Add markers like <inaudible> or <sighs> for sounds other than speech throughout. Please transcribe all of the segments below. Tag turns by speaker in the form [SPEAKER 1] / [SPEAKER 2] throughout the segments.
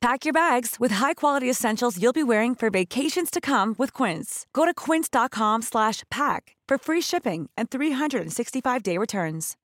[SPEAKER 1] Pack your bags with high-quality essentials you'll be wearing for vacations to come with Quince. Go to quince.com slash pack for free shipping and 365-day returns.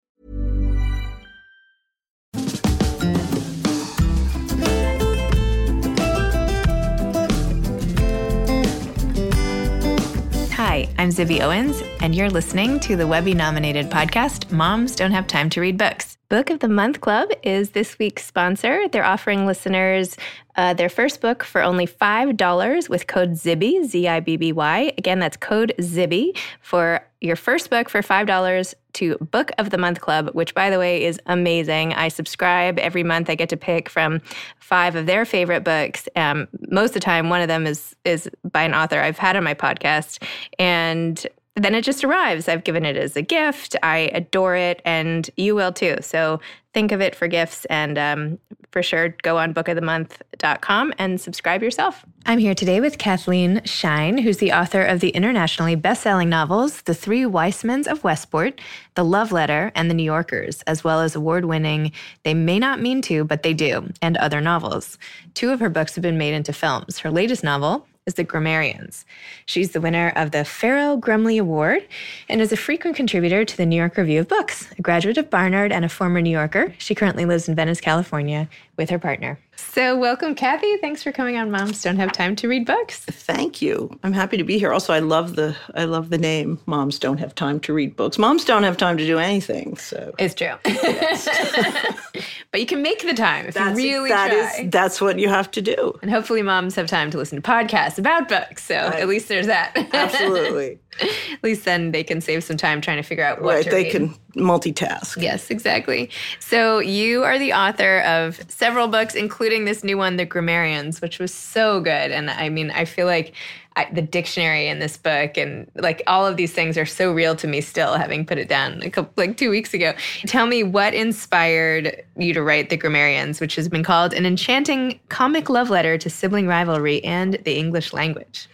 [SPEAKER 2] Hi, I'm Zibby Owens, and you're listening to the Webby nominated podcast, Moms Don't Have Time to Read Books. Book of the Month Club is this week's sponsor. They're offering listeners uh, their first book for only $5 with code ZIBBY, Z I B B Y. Again, that's code ZIBBY for your first book for $5 to Book of the Month Club, which, by the way, is amazing. I subscribe every month. I get to pick from five of their favorite books. Um, most of the time, one of them is, is by an author I've had on my podcast. And then it just arrives. I've given it as a gift. I adore it, and you will too. So think of it for gifts, and um, for sure, go on bookofthemonth.com and subscribe yourself. I'm here today with Kathleen Schine, who's the author of the internationally best-selling novels The Three Weissmanns of Westport, The Love Letter, and The New Yorkers, as well as award-winning They May Not Mean To, But They Do, and other novels. Two of her books have been made into films. Her latest novel, is the Grammarians. She's the winner of the Ferro Grumley Award and is a frequent contributor to the New York Review of Books. A graduate of Barnard and a former New Yorker, she currently lives in Venice, California with her partner. So, welcome, Kathy. Thanks for coming on Moms Don't Have Time to Read Books.
[SPEAKER 3] Thank you. I'm happy to be here. Also, I love the I love the name. Moms don't have time to read books. Moms don't have time to do anything. So
[SPEAKER 2] It's true. <laughs> but you can make the time if
[SPEAKER 3] that's
[SPEAKER 2] you really
[SPEAKER 3] that
[SPEAKER 2] try.
[SPEAKER 3] is- that's what you have to do.
[SPEAKER 2] and hopefully, moms have time to listen to podcasts about books. So, at least there's that. <laughs>
[SPEAKER 3] Absolutely.
[SPEAKER 2] at least then they can save some time trying to figure out what
[SPEAKER 3] right. They
[SPEAKER 2] read.
[SPEAKER 3] can multitask.
[SPEAKER 2] Yes, exactly. So you are the author of several books, including this new one, The Grammarians, which was so good. And I mean, I feel like I, the dictionary in this book and like all of these things are so real to me still, having put it down couple, like two weeks ago. Tell me what inspired you to write The Grammarians, which has been called an enchanting comic love letter to sibling rivalry and the English language.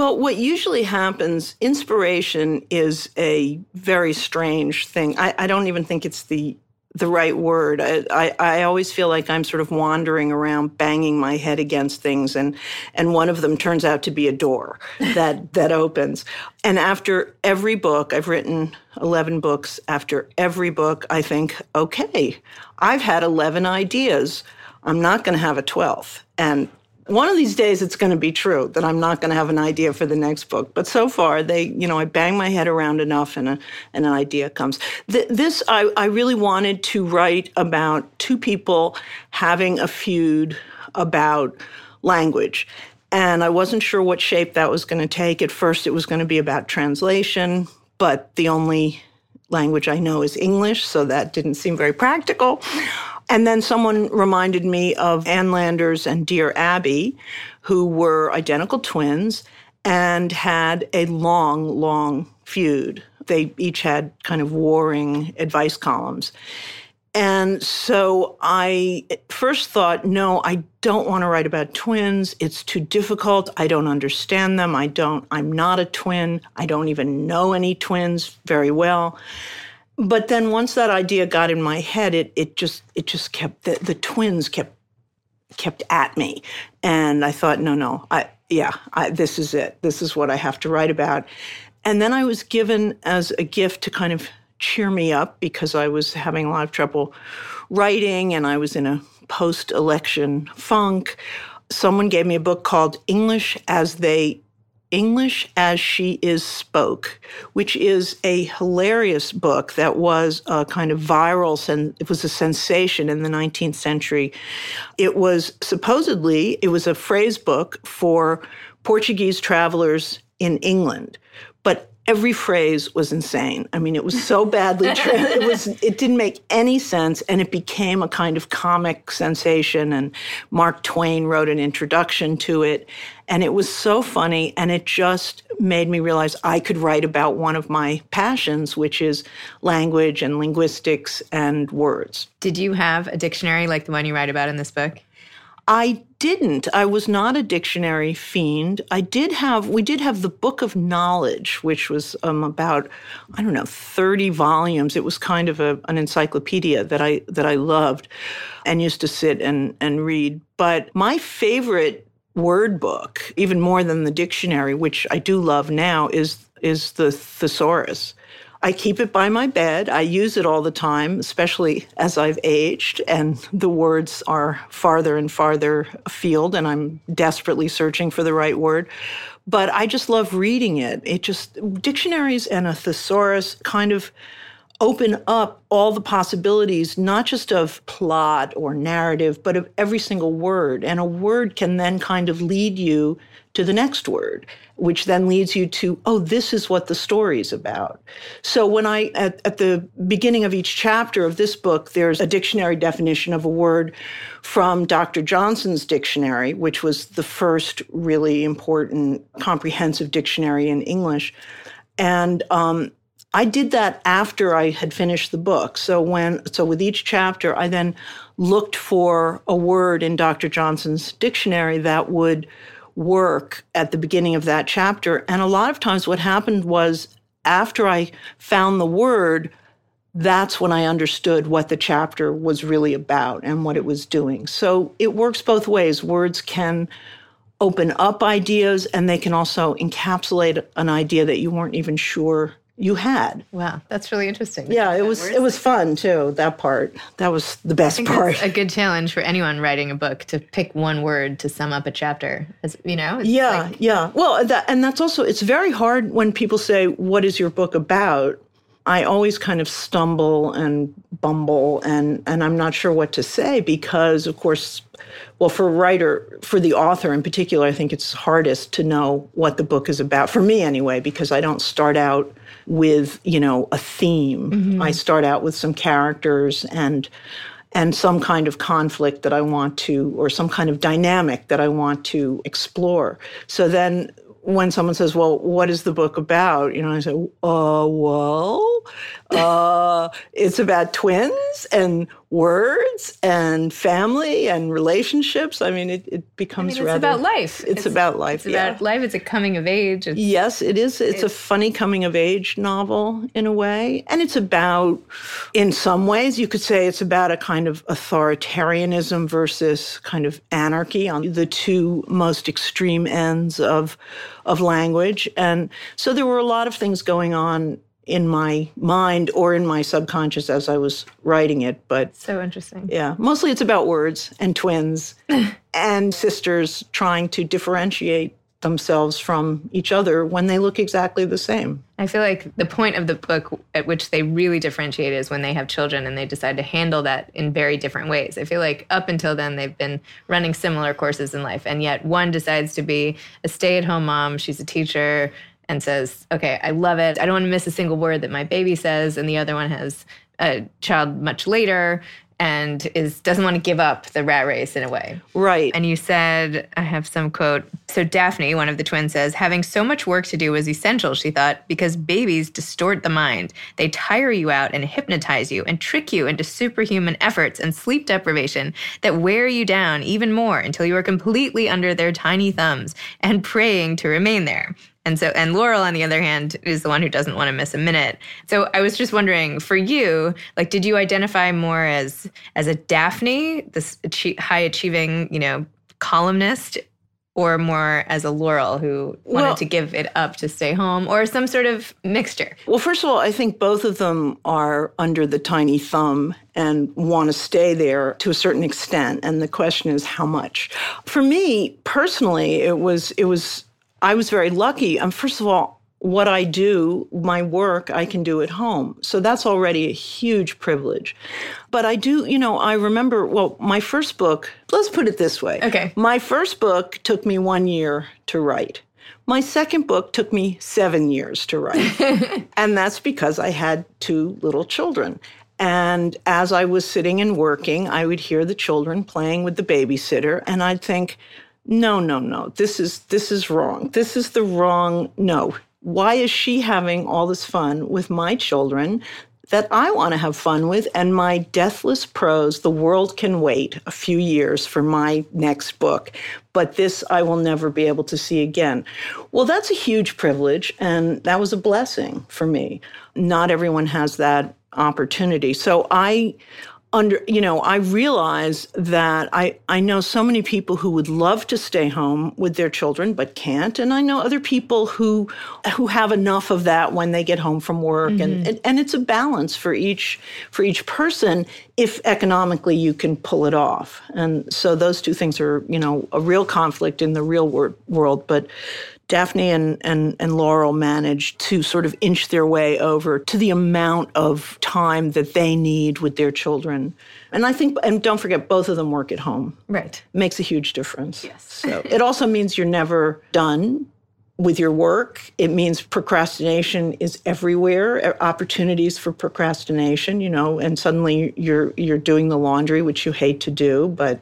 [SPEAKER 3] Well, what usually happens, inspiration is a very strange thing. I, I don't even think it's the the right word. I, I, I always feel like I'm sort of wandering around, banging my head against things, and and one of them turns out to be a door <laughs> that that opens. And after every book, I've written eleven books. After every book, I think, okay, I've had eleven ideas. I'm not going to have a twelfth, and one of these days it's going to be true that I'm not going to have an idea for the next book. But so far, they, you know, I bang my head around enough and, a, and an idea comes. Th- this, I, I really wanted to write about two people having a feud about language. And I wasn't sure what shape that was going to take. At first, it was going to be about translation, but the only language I know is English, so that didn't seem very practical. And then someone reminded me of Ann Landers and Dear Abby, who were identical twins and had a long, long feud. They each had kind of warring advice columns. And so I first thought, no, I don't want to write about twins. It's too difficult. I don't understand them. I don't, I'm not a twin. I don't even know any twins very well. But then once that idea got in my head, it, it just, it just kept, the, the twins kept, kept at me. And I thought, no, no, I, yeah, I, this is it. This is what I have to write about. And then I was given as a gift to kind of cheer me up because I was having a lot of trouble writing and I was in a post election funk. Someone gave me a book called English as They English as She Is Spoke, which is a hilarious book that was a kind of viral, and it was a sensation in the 19th century. It was supposedly, it was a phrase book for Portuguese travelers in England, but every phrase was insane. I mean, it was so badly <laughs> it was it didn't make any sense and it became a kind of comic sensation and Mark Twain wrote an introduction to it and it was so funny and it just made me realize I could write about one of my passions which is language and linguistics and words.
[SPEAKER 2] Did you have a dictionary like the one you write about in this book?
[SPEAKER 3] I didn't. I was not a dictionary fiend. I did have, we did have the Book of Knowledge, which was um, about, I don't know, 30 volumes. It was kind of a, an encyclopedia that I, that I loved and used to sit and, and read. But my favorite word book, even more than the dictionary, which I do love now, is, is the thesaurus. I keep it by my bed. I use it all the time, especially as I've aged and the words are farther and farther afield, and I'm desperately searching for the right word. But I just love reading it. It just, dictionaries and a thesaurus kind of open up all the possibilities, not just of plot or narrative, but of every single word. And a word can then kind of lead you to the next word, which then leads you to, oh, this is what the story is about. So when I, at, at the beginning of each chapter of this book, there's a dictionary definition of a word from Dr. Johnson's dictionary, which was the first really important comprehensive dictionary in English. And um, I did that after I had finished the book. So when so with each chapter, I then looked for a word in Dr. Johnson's dictionary that would work at the beginning of that chapter. And a lot of times what happened was after I found the word, that's when I understood what the chapter was really about and what it was doing. So it works both ways. Words can open up ideas and they can also encapsulate an idea that you weren't even sure you had.
[SPEAKER 2] Wow, that's really interesting.
[SPEAKER 3] Yeah, it was it was fun too. That part that was the best part.
[SPEAKER 2] a good challenge for anyone writing a book to pick one word to sum up a chapter. As, you know.
[SPEAKER 3] yeah, like, yeah. Well, that, and that's also it's very hard when people say, "What is your book about?" I always kind of stumble and bumble and and I'm not sure what to say because of course well for a writer for the author in particular I think it's hardest to know what the book is about for me anyway because I don't start out with you know a theme. Mm-hmm. I start out with some characters and and some kind of conflict that I want to, or some kind of dynamic that I want to explore. So then when someone says, "Well, what is the book about?" You know, I say, "Uh, well, uh, it's about twins and words and family and relationships. I mean, it, it becomes
[SPEAKER 2] I mean,
[SPEAKER 3] it's
[SPEAKER 2] rather, about life.
[SPEAKER 3] It's, it's about life.
[SPEAKER 2] It's yeah. about life. It's a coming of age.
[SPEAKER 3] It's, yes, it is. It's, it's, a funny coming of age novel in a way, and it's about, in some ways, you could say it's about a kind of authoritarianism versus kind of anarchy on the two most extreme ends of of language, and so there were a lot of things going on in my mind or in my subconscious as I was writing it. But
[SPEAKER 2] so interesting.
[SPEAKER 3] Yeah. Mostly it's about words and twins <laughs> and sisters trying to differentiate themselves from each other when they look exactly the same.
[SPEAKER 2] I feel like the point of the book at which they really differentiate is when they have children and they decide to handle that in very different ways. I feel like up until then they've been running similar courses in life and yet one decides to be a stay-at-home mom, she's a teacher and says, "Okay, I love it. I don't want to miss a single word that my baby says." And the other one has a child much later and is doesn't want to give up the rat race in a way.
[SPEAKER 3] Right.
[SPEAKER 2] And you said, I have some quote. So Daphne, one of the twins, says, having so much work to do was essential, she thought, because babies distort the mind. They tire you out and hypnotize you and trick you into superhuman efforts and sleep deprivation that wear you down even more until you are completely under their tiny thumbs and praying to remain there. And so, and Laurel, on the other hand, is the one who doesn't want to miss a minute. So I was just wondering, for you, like, did you identify more as as a Daphne, this high achieving, you know, columnist, or more as a Laurel who wanted well, to give it up to stay home, or some sort of mixture?
[SPEAKER 3] Well, first of all, I think both of them are under the tiny thumb and want to stay there to a certain extent. And the question is, how much? For me personally, it was it was I was very lucky. Um, first of all, what I do, my work, I can do at home. So that's already a huge privilege. But I do, you know, I remember, well, my first book, let's put it this way.
[SPEAKER 2] Okay.
[SPEAKER 3] My first book took me one year to write. My second book took me seven years to write. <laughs> and that's because I had two little children. And as I was sitting and working, I would hear the children playing with the babysitter, and I'd think, no, no, no. This is this is wrong. This is the wrong no. Why is she having all this fun with my children that I want to have fun with and my deathless prose the world can wait a few years for my next book but this I will never be able to see again. Well, that's a huge privilege and that was a blessing for me. Not everyone has that opportunity. So I under you know i realize that i i know so many people who would love to stay home with their children but can't and i know other people who who have enough of that when they get home from work mm-hmm. and, and and it's a balance for each for each person if economically you can pull it off and so those two things are you know a real conflict in the real wor- world but Daphne and, and, and Laurel managed to sort of inch their way over to the amount of time that they need with their children. And I think, and don't forget, both of them work at home.
[SPEAKER 2] Right.
[SPEAKER 3] Makes a huge difference.
[SPEAKER 2] Yes.
[SPEAKER 3] so it also means you're never done with your work. It means procrastination is everywhere, opportunities for procrastination, you know, and suddenly you're you're doing the laundry, which you hate to do, but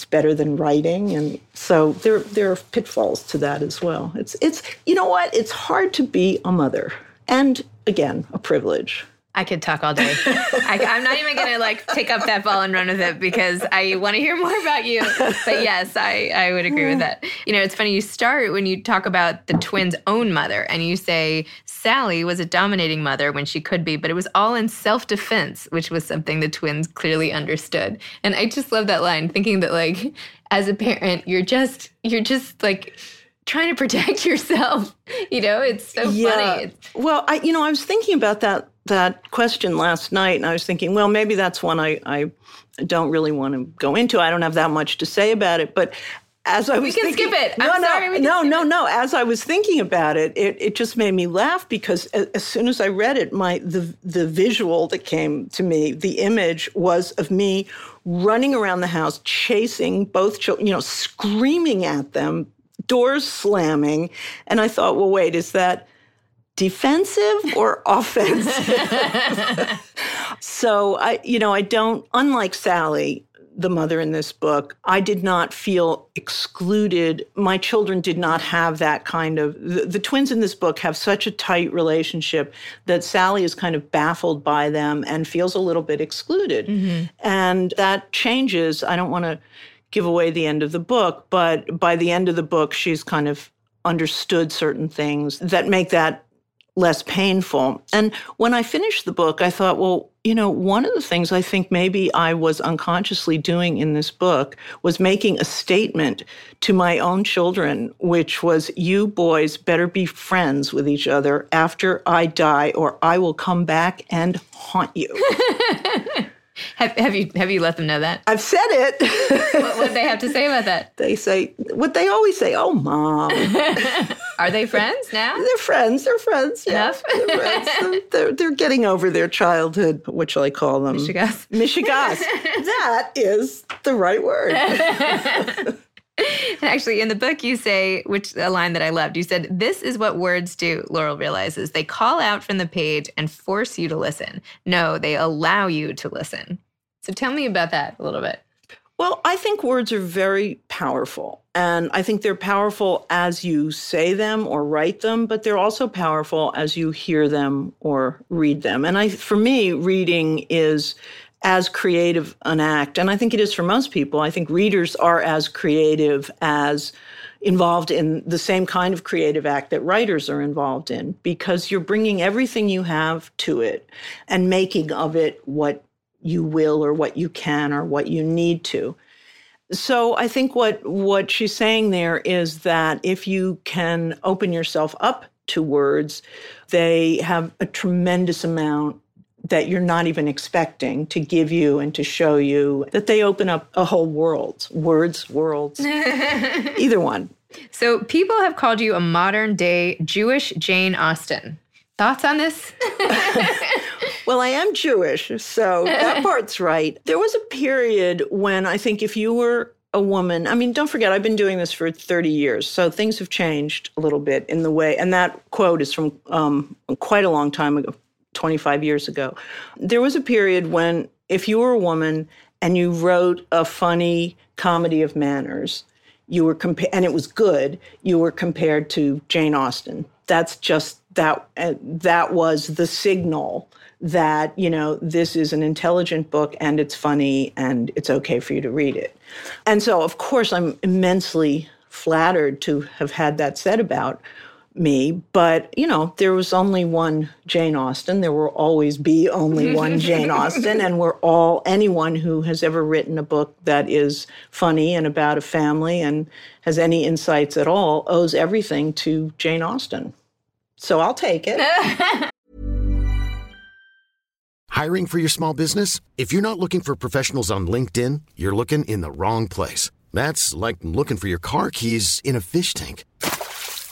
[SPEAKER 3] it's better than writing. And so there there are pitfalls to that as well. It's it's you know what? It's hard to be a mother. And again, a privilege.
[SPEAKER 2] I could talk all day. I, am not even gonna like take up that ball and run with it because I want to hear more about you. But yes, I I would agree with that. You know, it's funny. You start when you talk about the twins' own mother, and you say Sally was a dominating mother when she could be, but it was all in self defense, which was something the twins clearly understood. And I just love that line, thinking that like as a parent, you're just you're just like trying to protect <laughs> yourself. You know, it's so yeah. funny.
[SPEAKER 3] Well, I you know I was thinking about that that question last night, and I was thinking, well, maybe that's one I, I don't really want to go into. I don't have that much to say about it, but as I was
[SPEAKER 2] we can
[SPEAKER 3] thinking,
[SPEAKER 2] skip it.
[SPEAKER 3] No,
[SPEAKER 2] I'm
[SPEAKER 3] no,
[SPEAKER 2] sorry.
[SPEAKER 3] no, no, no. As I was thinking about it, it, it just made me laugh because as, as soon as I read it, my the the visual that came to me, the image was of me running around the house, chasing both children, you know, screaming at them, doors slamming, and I thought, well, wait, is that defensive or <laughs> offensive. <laughs> so I, you know, I don't, unlike Sally, the mother in this book, I did not feel excluded. My children did not have that kind of. The, the, twins in this book have such a tight relationship that Sally is kind of baffled by them and feels a little bit excluded. Mm-hmm. And that changes. I don't want to give away the end of the book, but by the end of the book, she's kind of understood certain things that make that less painful. And when I finished the book, I thought, well, you know, one of the things I think maybe I was unconsciously doing in this book was making a statement to my own children, which was, you boys better be friends with each other after I die, or I will come back and haunt you. <laughs>
[SPEAKER 2] Have, have you have you let them know that?
[SPEAKER 3] I've said it.
[SPEAKER 2] what would they have to say about that?
[SPEAKER 3] They say what they always say. Oh, mom. <laughs>
[SPEAKER 2] Are they friends now?
[SPEAKER 3] They're friends. They're friends. Yeah.
[SPEAKER 2] Enough?
[SPEAKER 3] They're, friends. <laughs> they're, they're getting over their childhood. What shall I call them?
[SPEAKER 2] Mishigas.
[SPEAKER 3] Mishigas. <laughs> that is the right word. <laughs>
[SPEAKER 2] Actually, in the book, you say, which a line that I loved, you said, This is what words do, Laurel realizes. They call out from the page and force you to listen. No, they allow you to listen. So tell me about that a little bit.
[SPEAKER 3] Well, I think words are very powerful. And I think they're powerful as you say them or write them, but they're also powerful as you hear them or read them. And I, for me, reading is as creative an act. And I think it is for most people. I think readers are as creative as involved in the same kind of creative act that writers are involved in because you're bringing everything you have to it and making of it what you will or what you can or what you need to. So I think what what she's saying there is that if you can open yourself up to words, they have a tremendous amount that you're not even expecting to give you and to show you that they open up a whole world words worlds. <laughs> Either one.
[SPEAKER 2] So people have called you a modern day jewish jane austen. Thoughts on this? <laughs>
[SPEAKER 3] Well i am jewish so that <laughs> part's right. There was a period when i think if you were a woman i mean don't forget i've been doing this for 30 years so things have changed a little bit in the way and that quote is from um, quite a long time ago 25 years ago. There was a period when, if you were a woman and you wrote a funny comedy of manners, you were compa- and it was good, you were compared to Jane Austen. That's just that uh, that was the signal that, you know, this is an intelligent book and it's funny and it's okay for you to read it. And so, of course, I'm immensely flattered to have had that said about me, but you know, there was only one Jane Austen. There will always be only <laughs> one Jane Austen, and we're all anyone who has ever written a book that is funny and about a family and has any insights at all owes everything to Jane Austen. So I'll take it. <laughs>
[SPEAKER 4] Hiring for your small business? If you're not looking for professionals on LinkedIn, you're looking in the wrong place. That's like looking for your car keys in a fish tank.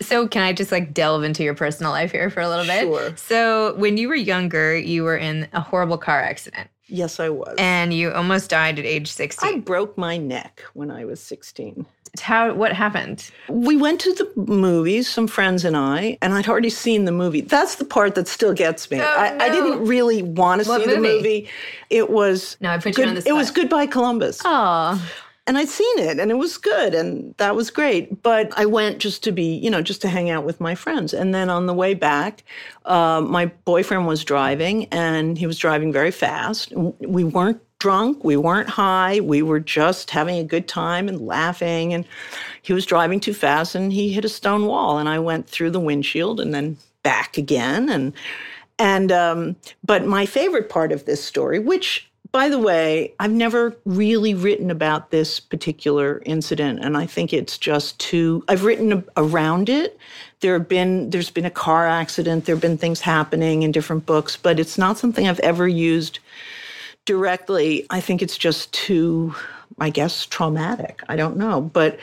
[SPEAKER 2] So, can I just like delve into your personal life here for a little bit?
[SPEAKER 3] Sure.
[SPEAKER 2] So, when you were younger, you were in a horrible car accident
[SPEAKER 3] Yes, I was.
[SPEAKER 2] and you almost died at age 16.
[SPEAKER 3] I broke my neck when I was 16.
[SPEAKER 2] How what happened?
[SPEAKER 3] We went to the movies, some friends and I, and I'd already seen the movie. That's the part that still gets me.
[SPEAKER 2] Oh,
[SPEAKER 3] I, I didn't really want to
[SPEAKER 2] What
[SPEAKER 3] see the
[SPEAKER 2] movie?
[SPEAKER 3] movie. It was
[SPEAKER 2] No, I put you on the
[SPEAKER 3] It was. Goodbye Columbus.
[SPEAKER 2] Oh,
[SPEAKER 3] and I'd seen it and it was good and that was great. But I went just to be, you know, just to hang out with my friends. And then on the way back, uh, my boyfriend was driving and he was driving very fast. We weren't drunk, we weren't high, we were just having a good time and laughing. And he was driving too fast and he hit a stone wall. And I went through the windshield and then back again. And and um, but my favorite part of this story, which by the way, I've never really written about this particular incident, and I think it's just too. I've written around it. There have been there's been a car accident. There have been things happening in different books, but it's not something I've ever used directly. I think it's just too, I guess, traumatic. I don't know, but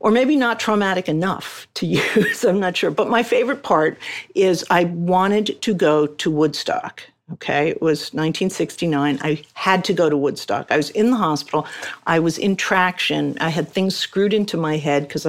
[SPEAKER 3] or maybe not traumatic enough to <laughs> use. I'm not sure. But my favorite part is I wanted to go to Woodstock. Okay, it was 1969. I had to go to Woodstock. I was in the hospital. I was in traction. I had things screwed into my head because,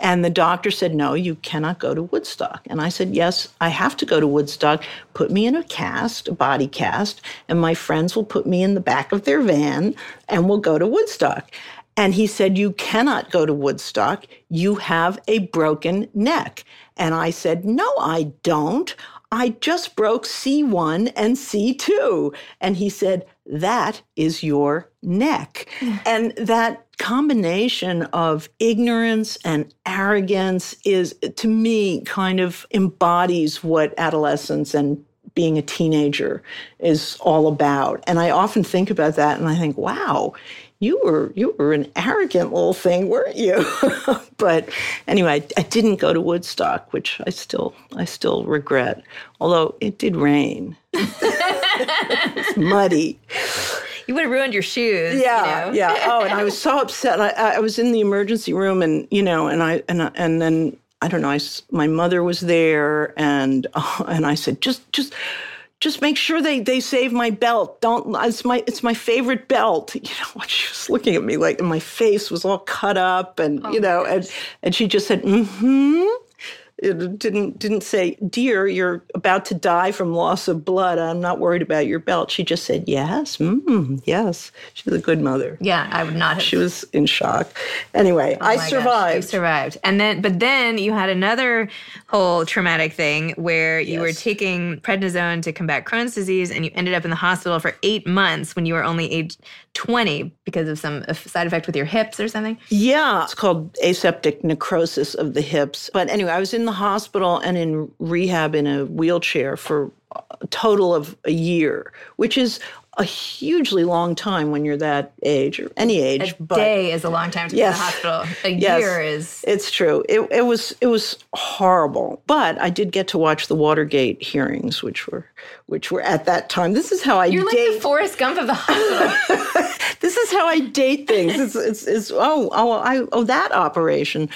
[SPEAKER 3] and the doctor said, "No, you cannot go to Woodstock." And I said, "Yes, I have to go to Woodstock. Put me in a cast, a body cast, and my friends will put me in the back of their van, and we'll go to Woodstock." And he said, You cannot go to Woodstock. You have a broken neck. And I said, No, I don't. I just broke C1 and C2. And he said, That is your neck. <sighs> and that combination of ignorance and arrogance is, to me, kind of embodies what adolescence and being a teenager is all about. And I often think about that and I think, wow, you were you were an arrogant little thing, weren't you? <laughs> but anyway, I, I didn't go to Woodstock, which I still I still regret. Although it did rain. it's muddy.
[SPEAKER 2] you would have ruined your shoes.
[SPEAKER 3] Yeah,
[SPEAKER 2] you know?
[SPEAKER 3] yeah. Oh, and I was so upset. I, I was in the emergency room, and you know, and I and I- and then I don't know. I my mother was there, and <laughs> and I said, just just. Just make sure they, they save my belt. Don't it's my it's my favorite belt. <laughs> You know, she was looking at me like and my face was all cut up and you know, and and she just said, mm-hmm. It didn't didn't say, "Dear, you're about to die from loss of blood. I'm not worried about your belt." She just said, "Yes, mm, yes." She's a good mother.
[SPEAKER 2] Yeah, I would not have.
[SPEAKER 3] She was in shock. Anyway, I
[SPEAKER 2] Oh gosh,
[SPEAKER 3] survived.
[SPEAKER 2] you survived. And then, but then you had another whole traumatic thing where you were taking prednisone to combat Crohn's disease and you ended up in the hospital for eight months when you were only age 20 because of some side effect with your hips or something.
[SPEAKER 3] Yeah, it's called aseptic necrosis of the hips. But anyway, I was in the hospital and in rehab in a wheelchair for total of a year, which is a hugely long time when you're that age or any age.
[SPEAKER 2] A
[SPEAKER 3] but
[SPEAKER 2] day is a long time to
[SPEAKER 3] Yes.
[SPEAKER 2] be in the hospital. A
[SPEAKER 3] Yes.
[SPEAKER 2] year is.
[SPEAKER 3] It's true. It, it was it was horrible, but I did get to watch the Watergate hearings, which were which were at that time. This is how I date
[SPEAKER 2] You're like the Forrest Gump of the hospital. <laughs> <laughs>
[SPEAKER 3] this is how I date things. It's, it's, it's oh oh I oh that operation.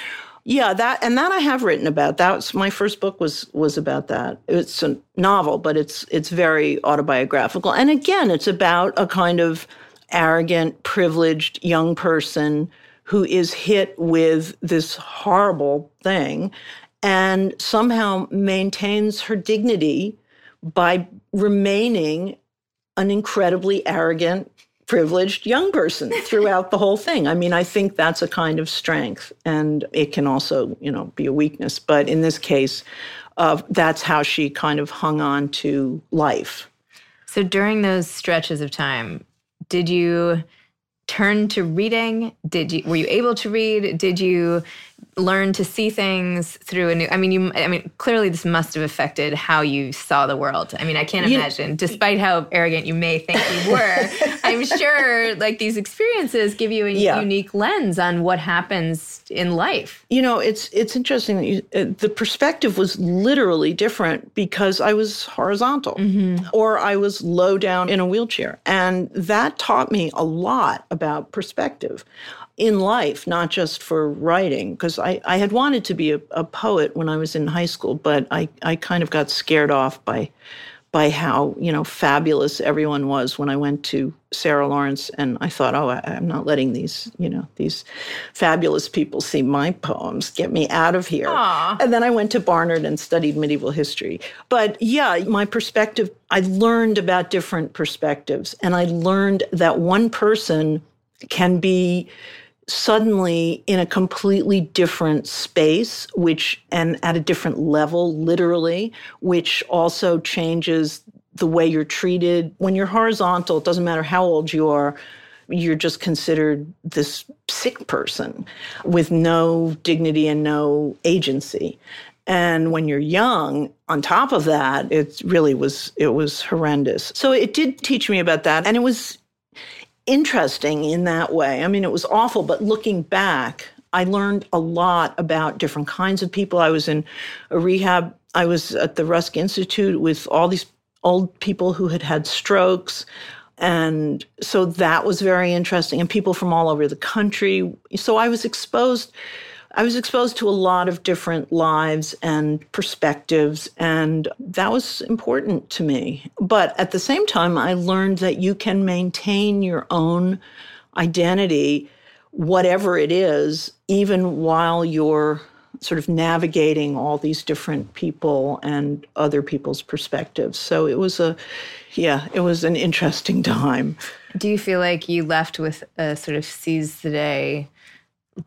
[SPEAKER 3] Yeah, that and that I have written about. That was my first book was was about that. It's a novel, but it's it's very autobiographical. And again, it's about a kind of arrogant, privileged young person who is hit with this horrible thing and somehow maintains her dignity by remaining an incredibly arrogant, privileged young person <laughs> throughout the whole thing. I mean, I think that's a kind of strength, and it can also, you know, be a weakness. But in this case, uh, that's how she kind of hung on to life.
[SPEAKER 2] so during those stretches of time, did you turn to reading? Did you were you able to read? Did you learn to see things through a new I mean you I mean clearly this must have affected how you saw the world. I mean I can't
[SPEAKER 3] You-
[SPEAKER 2] imagine despite how arrogant you may think you were. <laughs> I'm sure like these experiences give you a
[SPEAKER 3] Yeah.
[SPEAKER 2] unique lens on what happens in life.
[SPEAKER 3] You know, it's it's interesting that you, uh, the perspective was literally different because I was horizontal or I was low down in a wheelchair, and that taught me a lot about perspective. In life, not just for writing, because I, I had wanted to be a, a poet when I was in high school, but I, I kind of got scared off by by how you know fabulous everyone was when I went to Sarah Lawrence, and I thought, oh, I, am not letting these you know these fabulous people see my poems. Get me out of here.
[SPEAKER 2] Aww.
[SPEAKER 3] And then I went to Barnard and studied medieval history. But yeah, my perspective, I learned about different perspectives, and I learned that one person can be suddenly in a completely different space, which, and at a different level, literally, which also changes the way you're treated. When you're horizontal, it doesn't matter how old you are, you're just considered this sick person with no dignity and no agency. And when you're young, on top of that, it really was it was horrendous. So it did teach me about that. And it was interesting in that way. I mean, it was awful, but looking back, I learned a lot about different kinds of people. I was in a rehab, I was at the Rusk Institute with all these old people who had had strokes. And so that was very interesting, and people from all over the country. So I was exposed I was exposed to a lot of different lives and perspectives, and that was important to me. But at the same time, I learned that you can maintain your own identity, whatever it is, even while you're sort of navigating all these different people and other people's perspectives. So it was a, yeah, it was an interesting <laughs> time.
[SPEAKER 2] Do you feel like you left with a sort of seize the day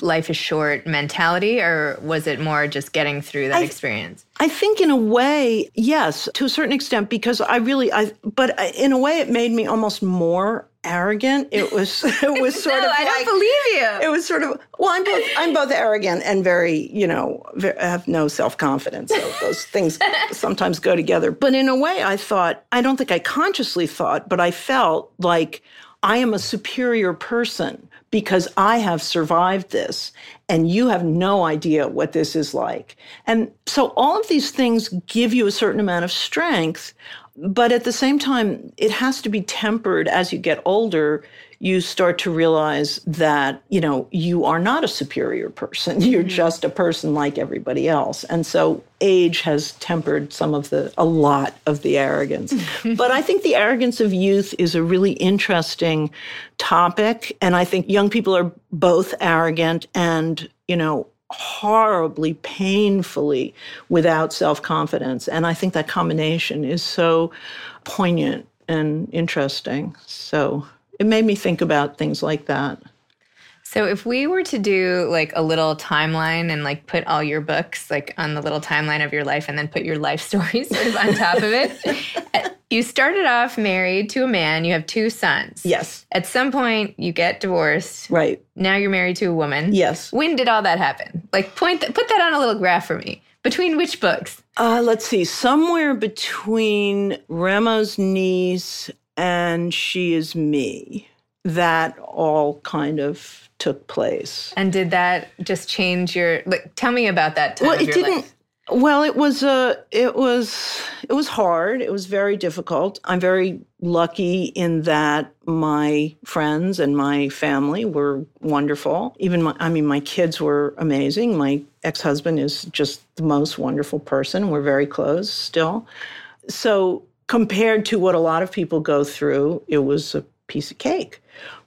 [SPEAKER 2] life is short mentality, or was it more just getting through that I, experience?
[SPEAKER 3] I think, in a way, yes, to a certain extent, because I really, I, but in a way, it made me almost more arrogant. It was, <laughs> it was <laughs> sort
[SPEAKER 2] no,
[SPEAKER 3] of.
[SPEAKER 2] I
[SPEAKER 3] like,
[SPEAKER 2] don't believe you.
[SPEAKER 3] It was sort of. Well, I'm both. I'm both arrogant and very, you know, very, have no self confidence. So those things <laughs> sometimes go together. But in a way, I thought. I don't think I consciously thought, but I felt like I am a superior person because I have survived this and you have no idea what this is like. And so all of these things give you a certain amount of strength, but at the same time, it has to be tempered as you get older you start to realize that, you know, you are not a superior person. <laughs> You're mm-hmm. just a person like everybody else. And so age has tempered some of the, a lot of the arrogance. <laughs> but I think the arrogance of youth is a really interesting topic. And I think young people are both arrogant and, you know, horribly, painfully without self confidence. And I think that combination is so poignant and interesting. So it made me think about things like that.
[SPEAKER 2] So if we were to do like a little timeline and like put all your books like on the little timeline of your life and then put your life <laughs> stories sort of on top of it. You started off married to a man, you have two sons.
[SPEAKER 3] Yes.
[SPEAKER 2] At some point you get divorced.
[SPEAKER 3] Right.
[SPEAKER 2] Now you're married to a woman.
[SPEAKER 3] Yes.
[SPEAKER 2] When did all that happen? Like point th- put that on a little graph for me. Between which books?
[SPEAKER 3] Uh, let's see. Somewhere between Rameau's niece and she is me. That all kind of took place.
[SPEAKER 2] And did that just change your like tell me about that time
[SPEAKER 3] well, it didn't
[SPEAKER 2] life.
[SPEAKER 3] Well, it was uh, it was it was hard. It was very difficult. I'm very lucky in that my friends and my family were wonderful. Even my, I mean, my kids were amazing. My ex-husband is just the most wonderful person. We're very close still. So compared to what a lot of people go through, it was a piece of cake,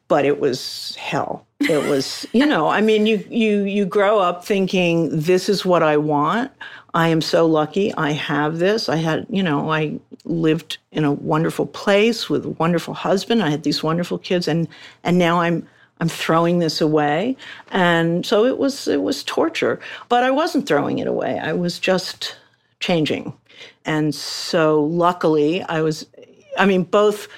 [SPEAKER 3] but it was hell. It was, <laughs> you know, I mean, you you you grow up thinking this is what I want. I am so lucky. I have this. I had, you know, I lived in a wonderful place with a wonderful husband. I had these wonderful kids, and and now I'm I'm throwing this away. And so it was it was torture, but I wasn't throwing it away. I was just changing. And so luckily, I was, I mean, both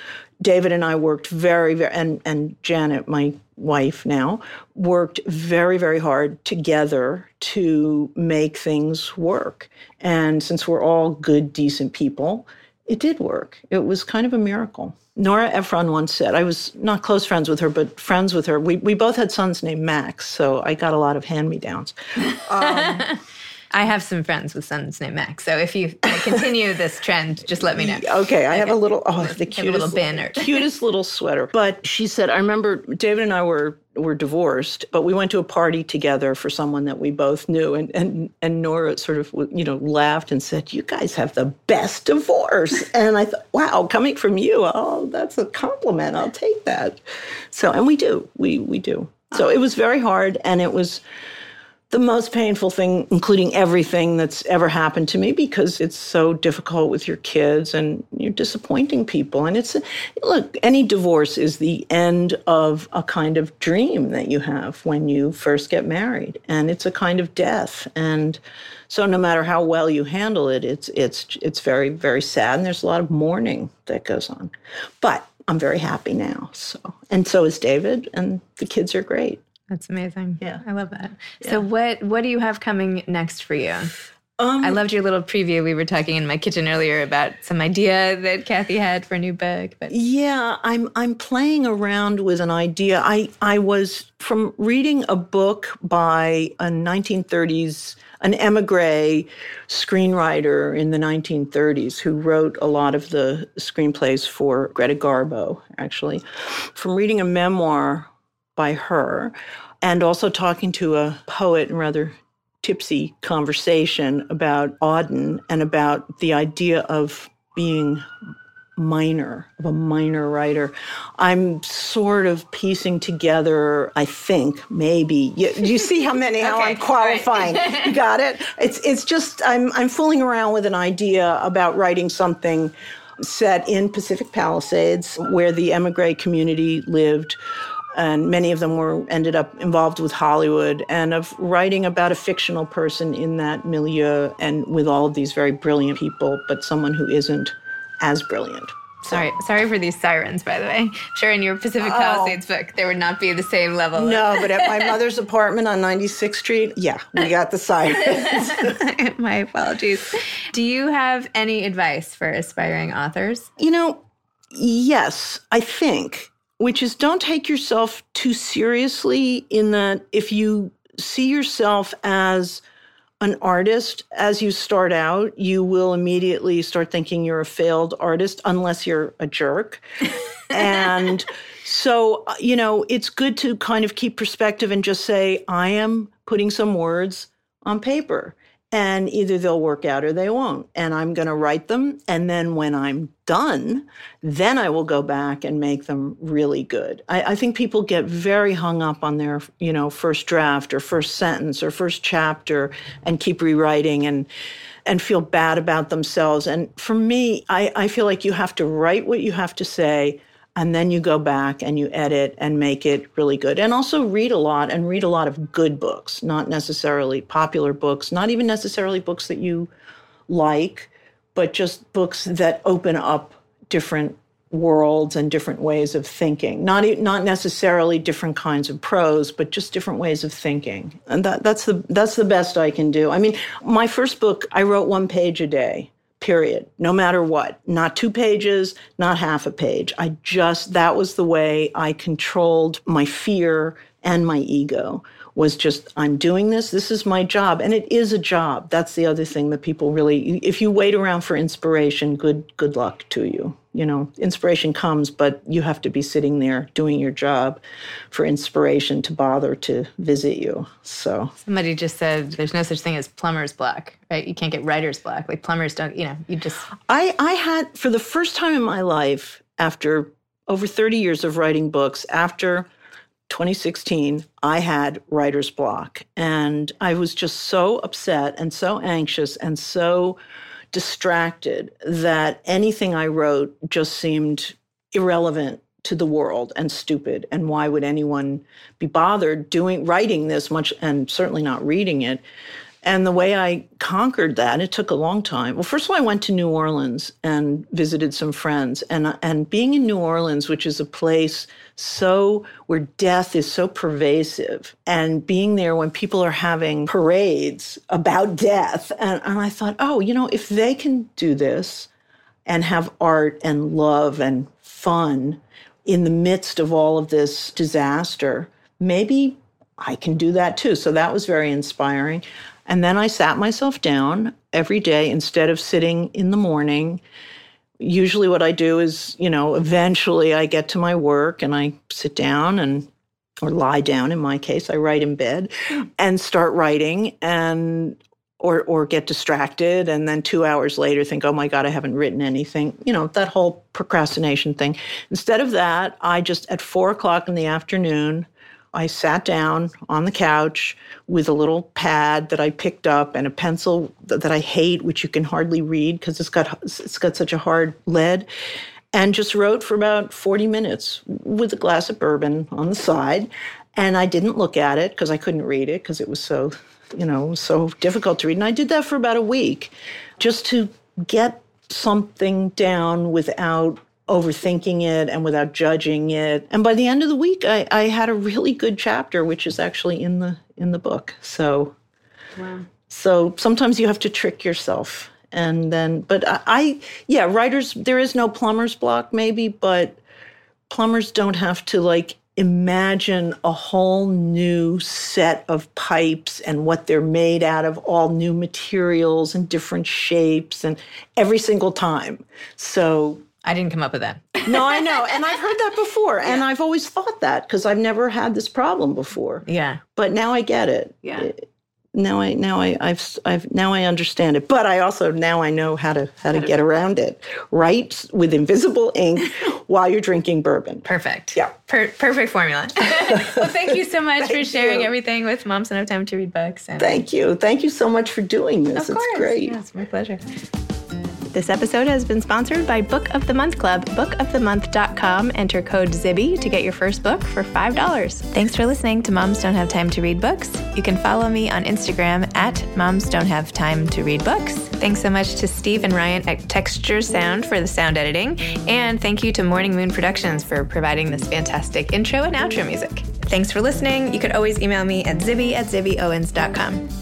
[SPEAKER 3] David and I worked very, very, and, and Janet, my wife now, worked very, very hard together to make things work. And since we're all good, decent people, it did work. It was kind of a miracle. Nora Ephron once said, I was not close friends with her, but friends with her. We, we both had sons named Max, so I got a lot of hand me downs. <laughs> Um,
[SPEAKER 2] I have some friends with sons named Max. So if you continue this trend, just let me know. <laughs>
[SPEAKER 3] Okay, I have a little oh the cutest
[SPEAKER 2] little banner. <laughs>
[SPEAKER 3] cutest little sweater. But she said, I remember David and I were were divorced, but we went to a party together for someone that we both knew, and and and Nora sort of you know laughed and said, "You guys have the best divorce." <laughs> and I thought, wow, coming from you, oh, that's a compliment. I'll take that. So, and we do, we we do. So it was very hard, and it was the most painful thing, including everything that's ever happened to me, because it's so difficult with your kids and you're disappointing people. And it's, look, any divorce is the end of a kind of dream that you have when you first get married. And it's a kind of death. And so no matter how well you handle it, it's, it's, it's very, very sad. And there's a lot of mourning that goes on. But I'm very happy now. So, and so is David, and the kids are great.
[SPEAKER 2] That's amazing.
[SPEAKER 3] Yeah.
[SPEAKER 2] I love that. Yeah. So what what do you have coming next for you? Um, I loved your little preview. We were talking in my kitchen earlier about some idea that Kathy had for a new book. But
[SPEAKER 3] yeah, I'm I'm playing around with an idea. I I was from reading a book by a 1930s an emigre screenwriter in the 1930s who wrote a lot of the screenplays for Greta Garbo. Actually, from reading a memoir by her, and also talking to a poet and rather tipsy conversation about Auden and about the idea of being minor, of a minor writer. I'm sort of piecing together, I think, maybe. You, you see how many, how <laughs> okay, I'm qualifying. Right. you got it? It's, it's just, I'm, I'm fooling around with an idea about writing something set in Pacific Palisades where the emigre community lived and many of them were ended up involved with Hollywood and of writing about a fictional person in that milieu and with all of these very brilliant people, but someone who isn't as brilliant.
[SPEAKER 2] Sorry, sorry for these sirens, by the way. Sure, in your Pacific oh. Palisades oh. book, there would not be the same level.
[SPEAKER 3] No, but at my mother's apartment on 96th Street, yeah, we got the sirens. <laughs>
[SPEAKER 2] my apologies. Do you have any advice for aspiring authors?
[SPEAKER 3] You know, yes, I think which is don't take yourself too seriously in that if you see yourself as an artist as you start out you will immediately start thinking you're a failed artist unless you're a jerk. <laughs> And so you know it's good to kind of keep perspective and just say i am putting some words on paper and either they'll work out or they won't. And I'm going to write them. And then when I'm done, then I will go back and make them really good. I, I, think people get very hung up on their, you know, first draft or first sentence or first chapter and keep rewriting and and feel bad about themselves. And for me, I, I feel like you have to write what you have to say and then you go back and you edit and make it really good. And also read a lot and read a lot of good books not necessarily popular books not even necessarily books that you like but just books that open up different worlds and different ways of thinking. Not not necessarily different kinds of prose but just different ways of thinking. And that, that's the that's the best I can do. I mean my first book I wrote one page a day period, no matter what. Not two pages, not half a page. I just, that was the way I controlled my fear and my ego was just i'm doing this. This is my job. And it is a job. That's the other thing that people really if you wait around for inspiration good good luck to you. You know inspiration comes but you have to be sitting there doing your job for inspiration to bother to visit you. So.
[SPEAKER 2] Somebody just said there's no such thing as plumber's block right? You can't get writer's block like plumbers don't you know you just
[SPEAKER 3] i i had for the first time in my life after over 30 years of writing books after 2016, I had writer's block. And I was just so upset and so anxious and so distracted that anything I wrote just seemed irrelevant to the world and stupid. And why would anyone be bothered doing writing this much and certainly not reading it? And the way I conquered that, it took a long time. Well, first of all, I went to New Orleans and visited some friends. And, uh, and being in New Orleans, which is a place so where death is so pervasive, and being there when people are having parades about death. And, and I thought, oh, you know, if they can do this and have art and love and fun in the midst of all of this disaster, maybe I can do that too. So that was very inspiring. And then I sat myself down every day instead of sitting in the morning. Usually, what I do is, you know, eventually I get to my work and I sit down and, or lie down in my case, I write in bed and start writing and, or, or get distracted and then two hours later think, oh my God, I haven't written anything. You know, that whole procrastination thing. Instead of that, I just, at four o'clock in the afternoon, I sat down on the couch with a little pad that I picked up and a pencil that, that I hate, which you can hardly read because it's got it's got such a hard lead, and just wrote for about 40 minutes with a glass of bourbon on the side. And I didn't look at it because I couldn't read it because it was so, you know, so difficult to read. And I did that for about a week just to get something down without overthinking it and without judging it. And by the end of the week, I, I had a really good chapter, which is actually in the in the book. So, wow. so sometimes you have to trick yourself, and then, but I, I yeah, writers, there is no plumber's block, maybe, but plumbers don't have to like imagine a whole new set of pipes and what they're made out of, all new materials and different shapes, and every single time. So
[SPEAKER 2] I didn't come up with that.
[SPEAKER 3] no, I know. <laughs> And I've heard that before. And yeah. I've always thought that because I've never had this problem before.
[SPEAKER 2] Yeah.
[SPEAKER 3] But now I get it.
[SPEAKER 2] Yeah.
[SPEAKER 3] now I now I I've I've now I understand it. But I also now I know how to how to get around it. Write with invisible ink <laughs> while you're drinking bourbon.
[SPEAKER 2] Perfect.
[SPEAKER 3] Yeah.
[SPEAKER 2] Per- perfect formula. <laughs> well, thank you so much for sharing
[SPEAKER 3] you.
[SPEAKER 2] everything with Moms Don't Have Time to Read Books.
[SPEAKER 3] And thank you. Thank you so much for doing this.
[SPEAKER 2] Of
[SPEAKER 3] it's
[SPEAKER 2] course.
[SPEAKER 3] great.
[SPEAKER 2] Yeah, it's my pleasure. This episode has been sponsored by Book of the Month Club. Bookofthemonth.com. Enter code ZIBBY to get your first book for $5. Thanks for listening to Moms Don't Have Time to Read Books. You can follow me on Instagram at Moms Don't Have Time to Read Books. Thanks so much to Steve and Ryan at Texture Sound for the sound editing. And thank you to Morning Moon Productions for providing this fantastic intro and outro music. Thanks for listening. You could always email me at zibby at zibbyowens.com.